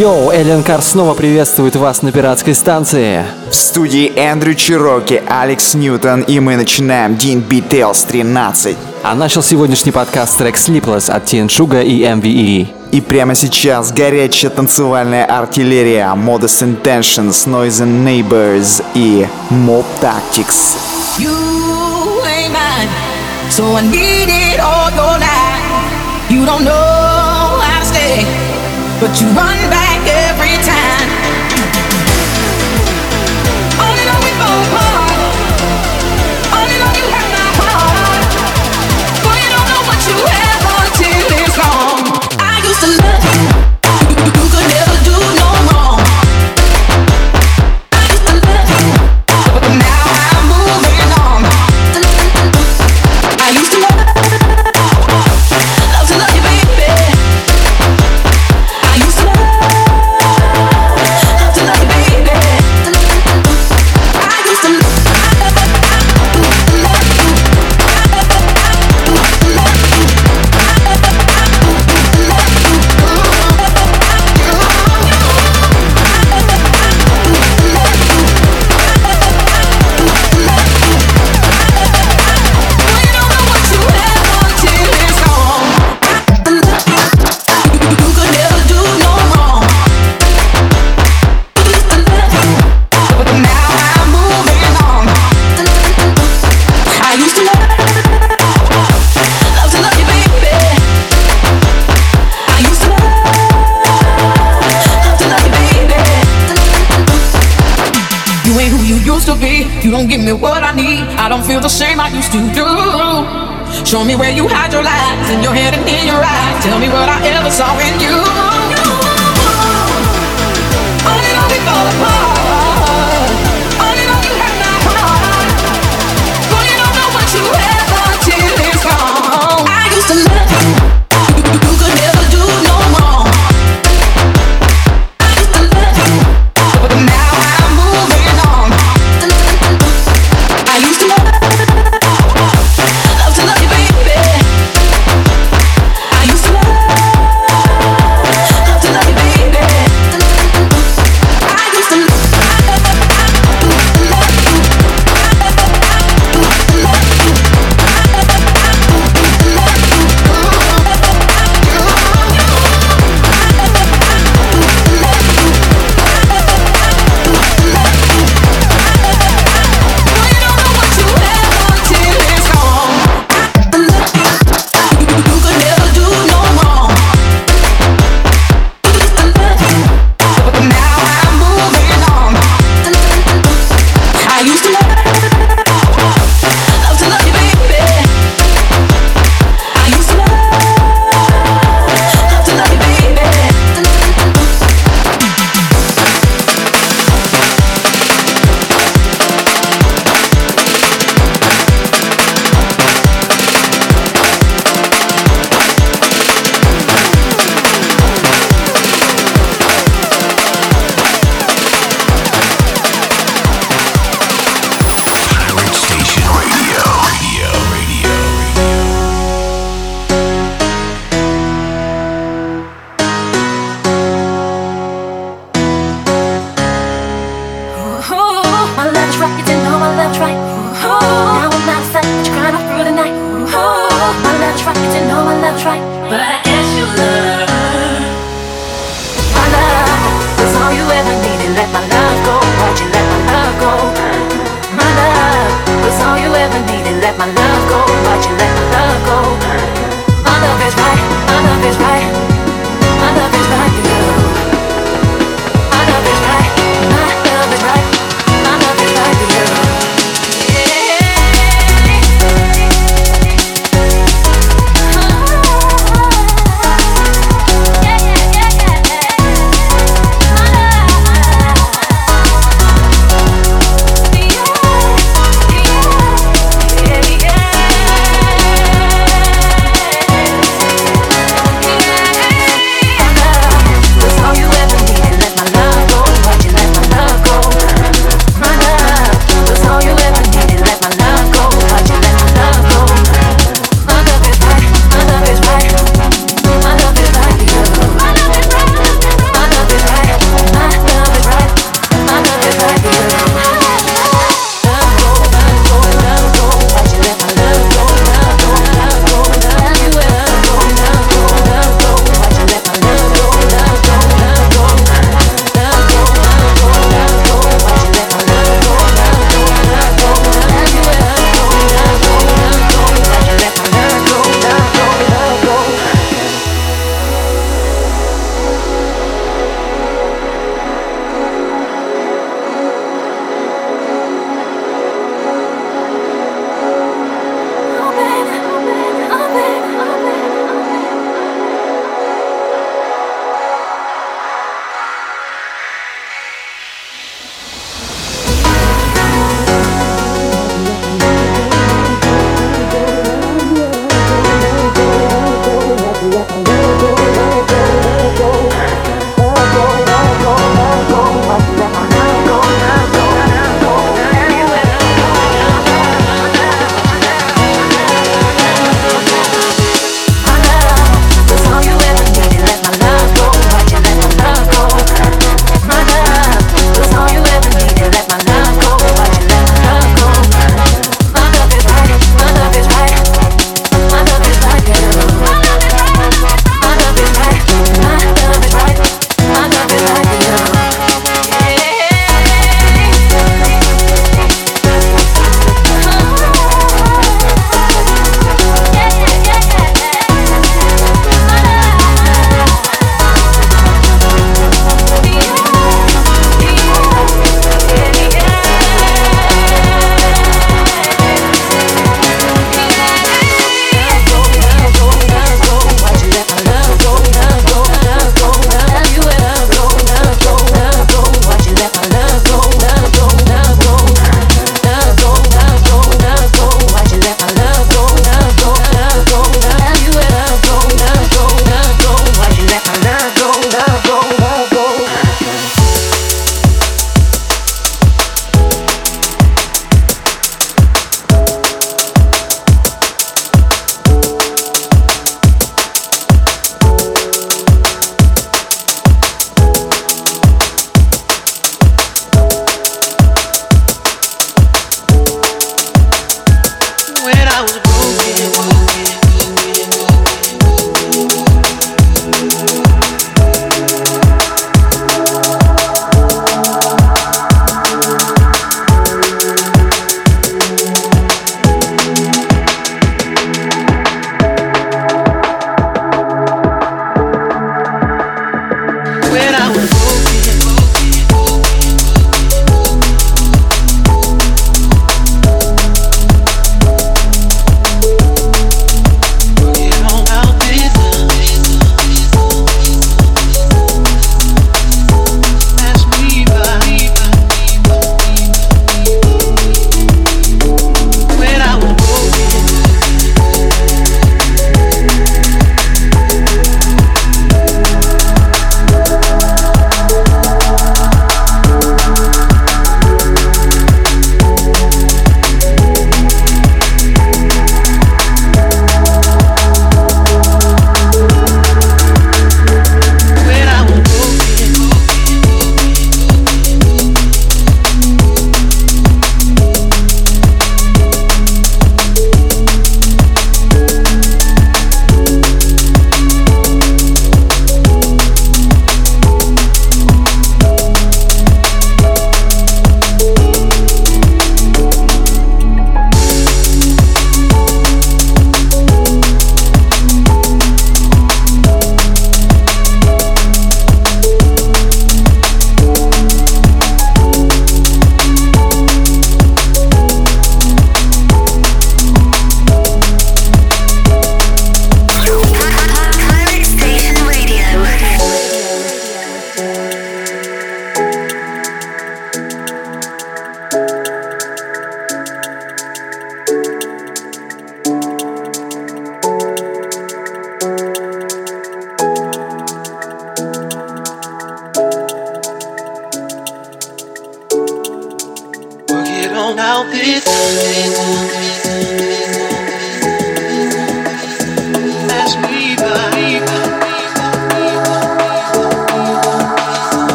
Йоу, Эллен Кар снова приветствует вас на пиратской станции. В студии Эндрю Чироки, Алекс Ньютон, и мы начинаем Дин Details 13. А начал сегодняшний подкаст трек Sleepless от Тин Шуга и MVE. И прямо сейчас горячая танцевальная артиллерия Modest Intentions, Noise and Neighbors и Mob Tactics. You ain't mine, so I need it all your life. You don't know how to stay, but you run back. Where you hide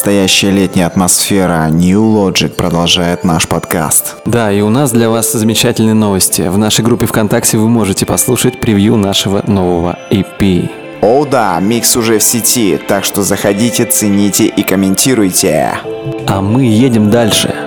Настоящая летняя атмосфера New Logic продолжает наш подкаст. Да, и у нас для вас замечательные новости. В нашей группе ВКонтакте вы можете послушать превью нашего нового EP. О да, микс уже в сети, так что заходите, цените и комментируйте. А мы едем дальше.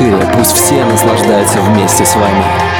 Пошире, пусть все наслаждаются вместе с вами.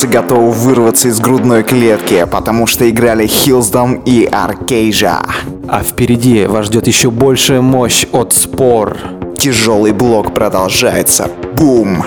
Сердце готово вырваться из грудной клетки, потому что играли Хилсдом и Аркейжа. А впереди вас ждет еще большая мощь от спор. Тяжелый блок продолжается. Бум!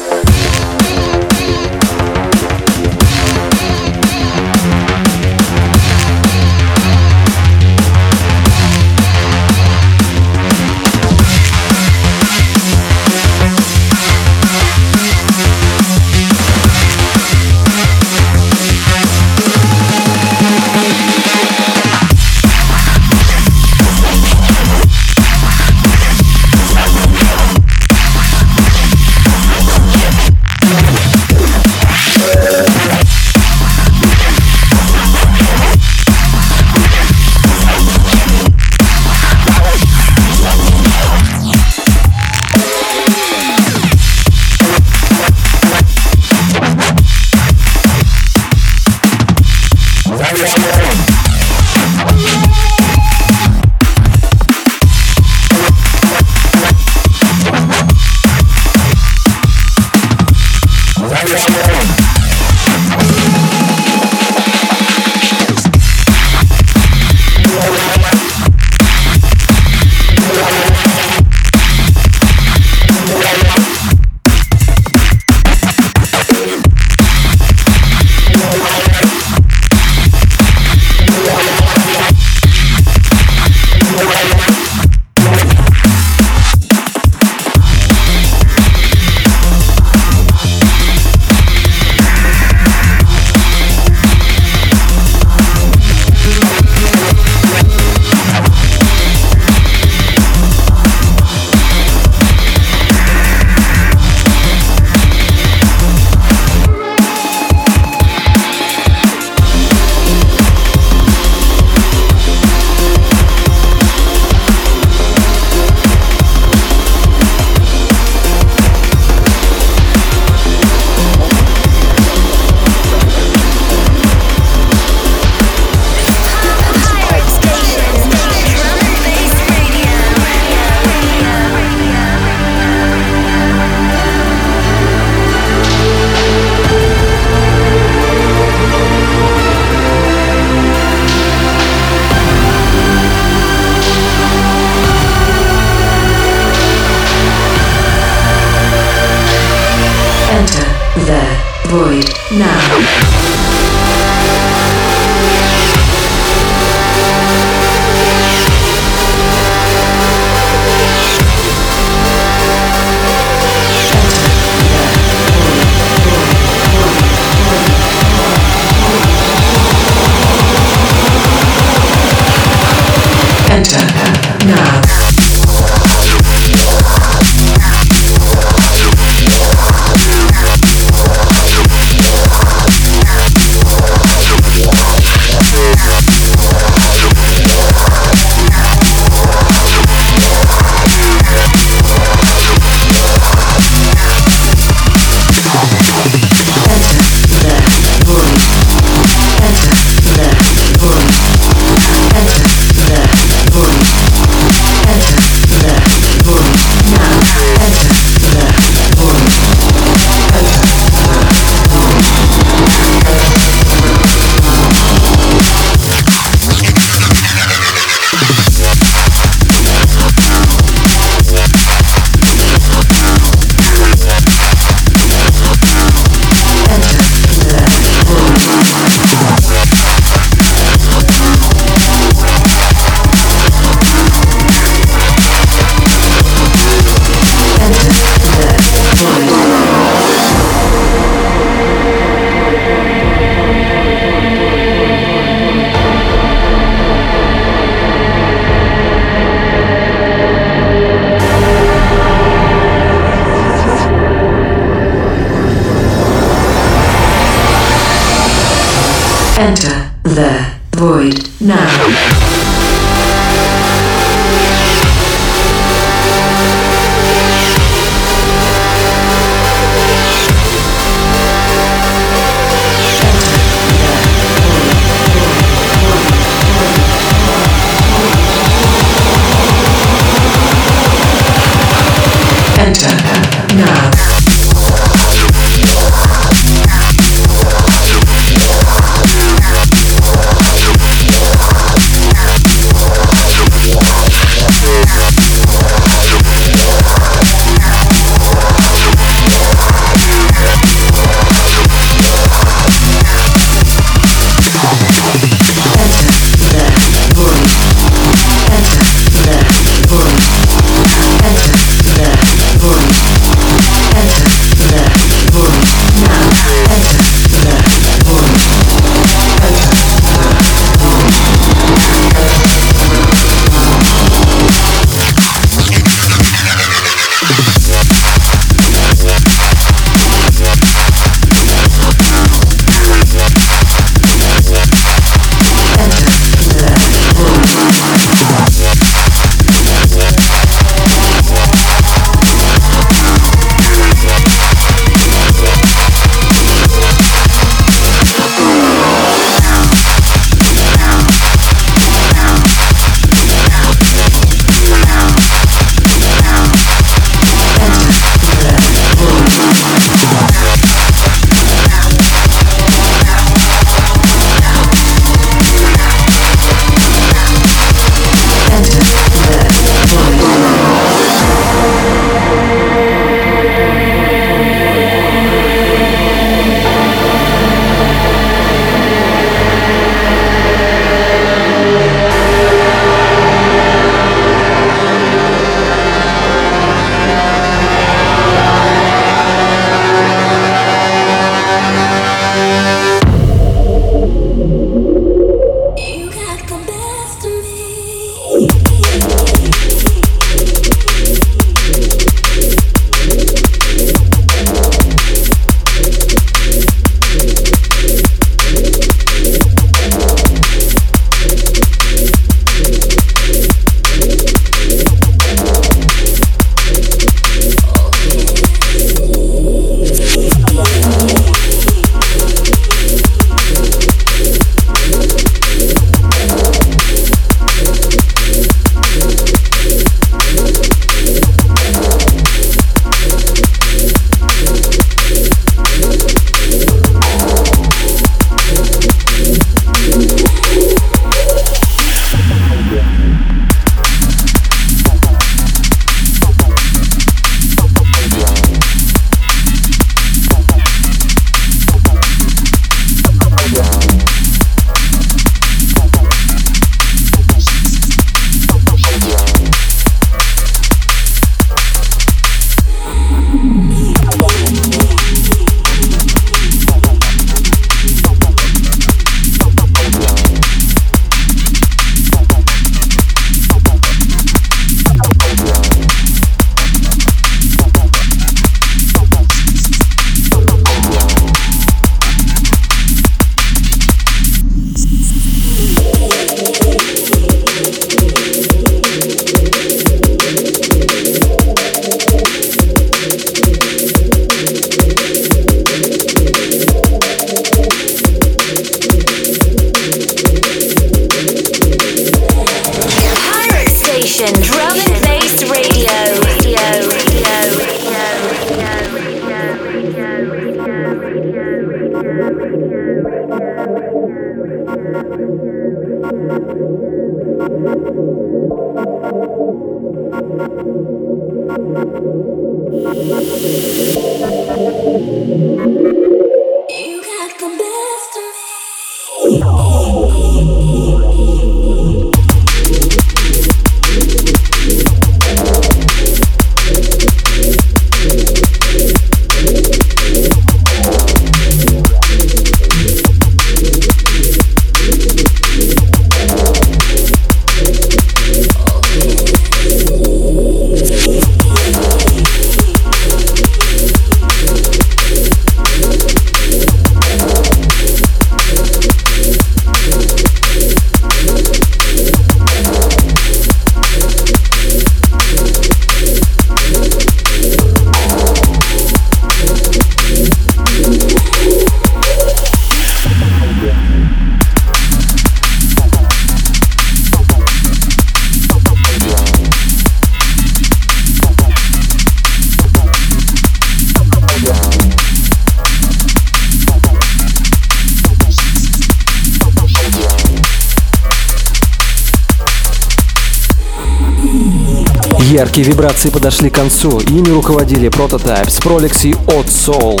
Яркие вибрации подошли к концу. Ими руководили Prototypes, Prolix и Odd Soul.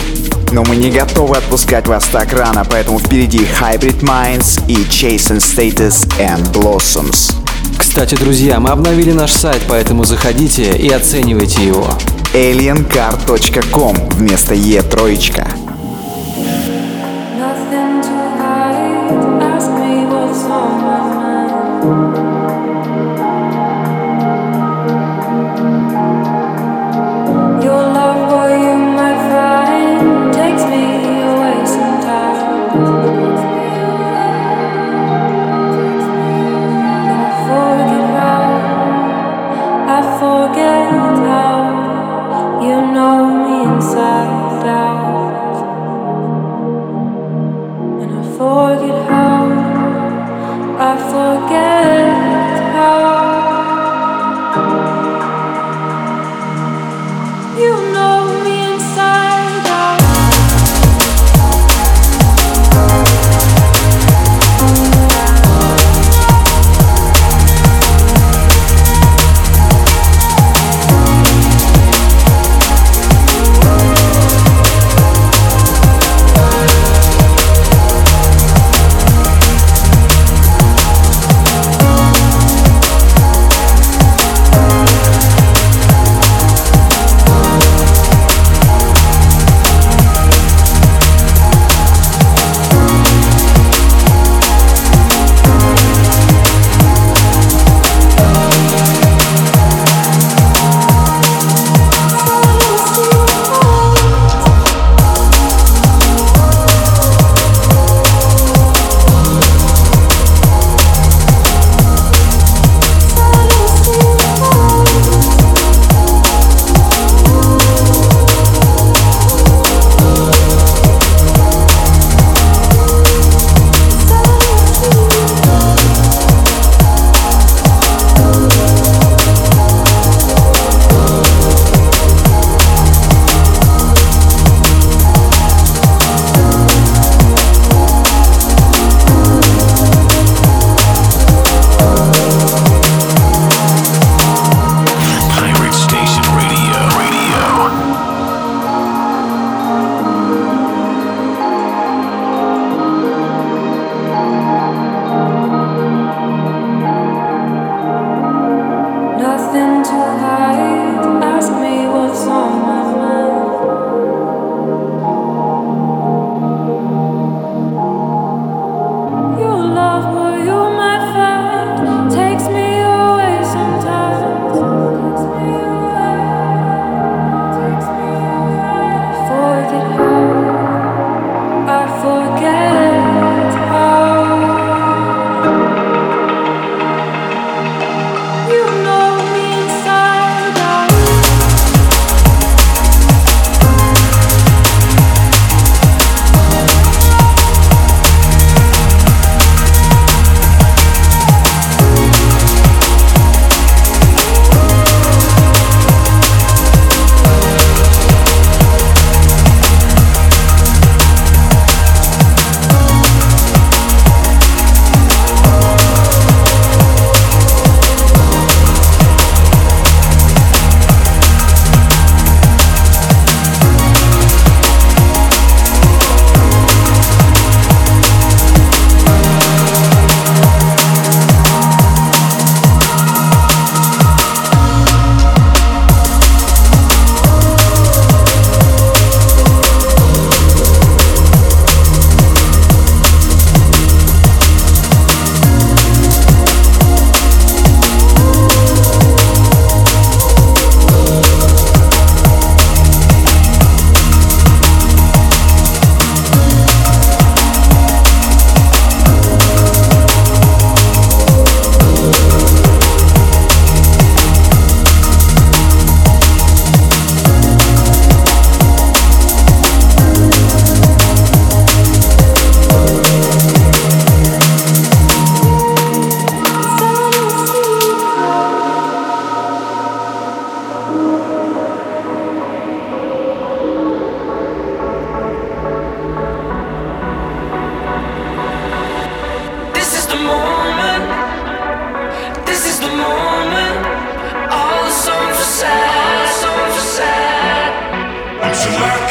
Но мы не готовы отпускать вас так рано, поэтому впереди Hybrid Minds и Chasing Status and Blossoms. Кстати, друзья, мы обновили наш сайт, поэтому заходите и оценивайте его. aliencar.com вместо Е троечка.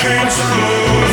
came to lose.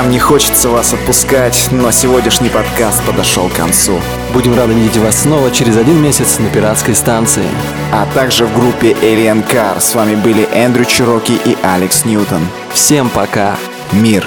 Нам не хочется вас отпускать, но сегодняшний подкаст подошел к концу. Будем рады видеть вас снова через один месяц на пиратской станции. А также в группе Alien Car с вами были Эндрю Чироки и Алекс Ньютон. Всем пока! Мир!